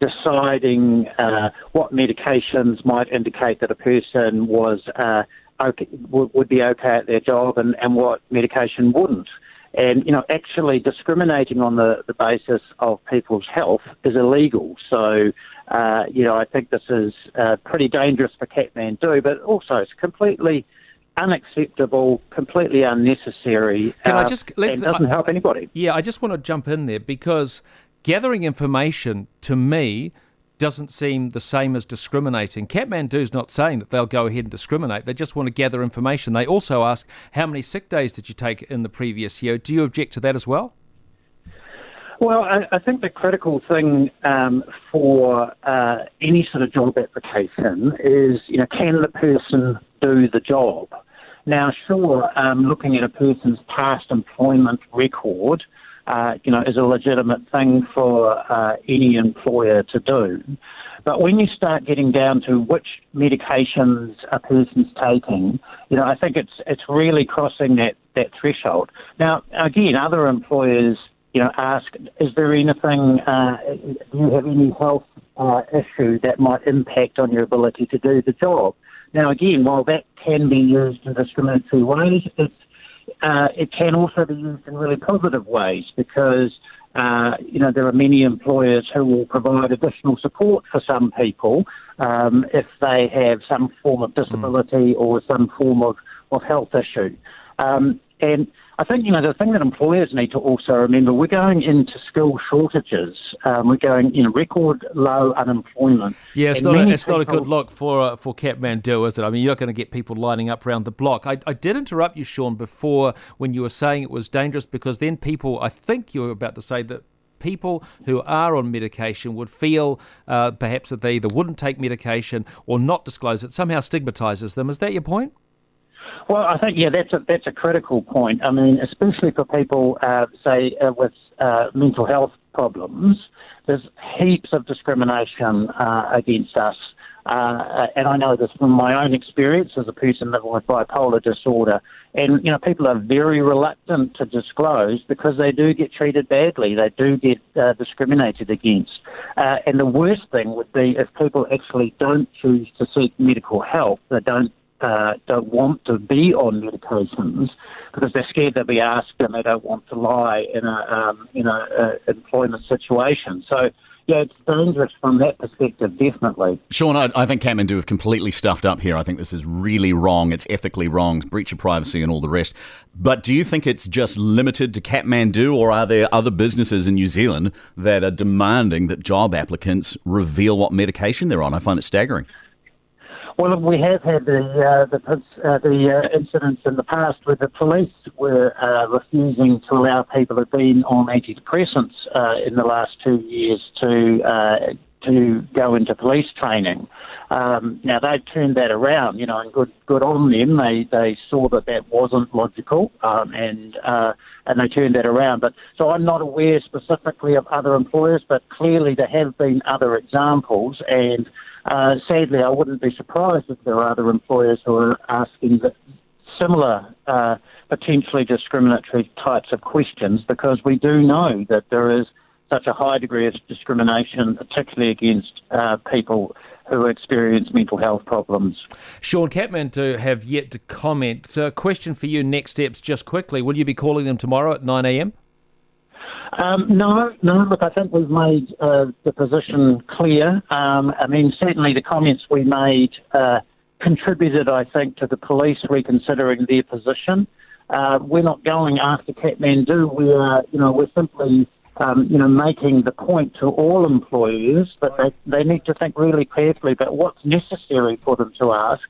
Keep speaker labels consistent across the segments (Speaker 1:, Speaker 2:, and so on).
Speaker 1: deciding uh, what medications might indicate that a person was uh, okay, would be okay at their job and, and what medication wouldn't. And, you know, actually discriminating on the, the basis of people's health is illegal. So, uh, you know, I think this is uh, pretty dangerous for Kathmandu, but also it's completely unacceptable, completely unnecessary.
Speaker 2: Can uh, I just
Speaker 1: let, doesn't help anybody.
Speaker 2: Yeah, I just want to jump in there because gathering information to me doesn't seem the same as discriminating. Kathmandu's not saying that they'll go ahead and discriminate. They just want to gather information. They also ask, how many sick days did you take in the previous year? Do you object to that as well?
Speaker 1: Well, I, I think the critical thing um, for uh, any sort of job application is, you know, can the person do the job? Now, sure, um, looking at a person's past employment record, uh, you know, is a legitimate thing for uh, any employer to do. But when you start getting down to which medications a person's taking, you know, I think it's it's really crossing that, that threshold. Now, again, other employers, you know, ask, is there anything, uh, do you have any health uh, issue that might impact on your ability to do the job? Now, again, while that can be used in discriminatory ways, it's uh, it can also be used in really positive ways because uh, you know there are many employers who will provide additional support for some people um, if they have some form of disability mm. or some form of, of health issue. Um, and I think, you know, the thing that employers need to also remember, we're going into skill shortages. Um, we're going in record low unemployment.
Speaker 2: Yeah, it's, not a, it's people... not a good look for uh, for Kathmandu, is it? I mean, you're not going to get people lining up around the block. I, I did interrupt you, Shaun, before when you were saying it was dangerous because then people, I think you were about to say that people who are on medication would feel uh, perhaps that they either wouldn't take medication or not disclose it somehow stigmatizes them. Is that your point?
Speaker 1: Well, I think yeah, that's a that's a critical point. I mean, especially for people, uh, say, uh, with uh, mental health problems, there's heaps of discrimination uh, against us. Uh, and I know this from my own experience as a person living with bipolar disorder. And, you know, people are very reluctant to disclose because they do get treated badly. They do get uh, discriminated against. Uh, and the worst thing would be if people actually don't choose to seek medical help, they don't uh, don't want to be on medications because they're scared they'll be asked and they don't want to lie in a um, in a, a employment situation. So. Yeah, it's dangerous from that perspective, definitely.
Speaker 3: Shaun, I, I think Kathmandu have completely stuffed up here. I think this is really wrong. It's ethically wrong, breach of privacy and all the rest. But do you think it's just limited to Kathmandu, or are there other businesses in New Zealand that are demanding that job applicants reveal what medication they're on? I find it staggering.
Speaker 1: Well, we have had the uh, the, uh, the uh, incidents in the past where the police were uh, refusing to allow people who've been on antidepressants uh, in the last two years to uh, to go into police training. Um, now they've turned that around, you know, and good good on them. They they saw that that wasn't logical, um, and and they turned that around. But so I'm not aware specifically of other employers, but clearly there have been other examples and. Uh, sadly, I wouldn't be surprised if there are other employers who are asking similar, uh, potentially discriminatory types of questions because we do know that there is such a high degree of discrimination, particularly against uh, people who experience mental health problems.
Speaker 2: Shaun Kathmandu have yet to comment. So, a question for you next steps, just quickly. Will you be calling them tomorrow at 9 a.m.?
Speaker 1: Um, no, no. Look, I think we've made uh, the position clear. Um, I mean, certainly the comments we made uh, contributed, I think, to the police reconsidering their position. Uh, we're not going after Kathmandu. We are, you know, we're simply, um, you know, making the point to all employers that they, they need to think really carefully about what's necessary for them to ask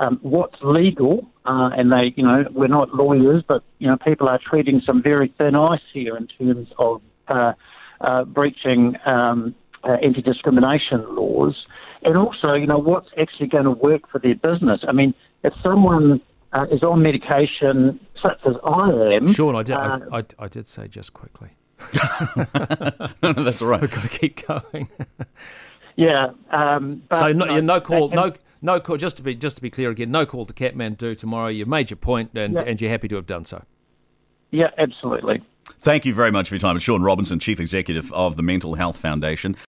Speaker 1: um, what's legal, uh, and they, you know, we're not lawyers, but you know, people are treading some very thin ice here in terms of uh, uh, breaching um, uh, anti-discrimination laws, and also, you know, what's actually going to work for their business. I mean, if someone uh, is on medication such as I am,
Speaker 2: Shaun, I did, I, uh, I, I did say just quickly.
Speaker 3: no, no, that's all right.
Speaker 2: We've got to keep going.
Speaker 1: yeah. Um,
Speaker 2: but, so no, you know, no call, can, no no call. Just to be just to be clear again, no call to Kathmandu tomorrow. You've made your point, and, yeah. and you're happy to have done so.
Speaker 1: Yeah, absolutely.
Speaker 3: Thank you very much for your time. It's Shaun Robinson, Chief Executive of the Mental Health Foundation.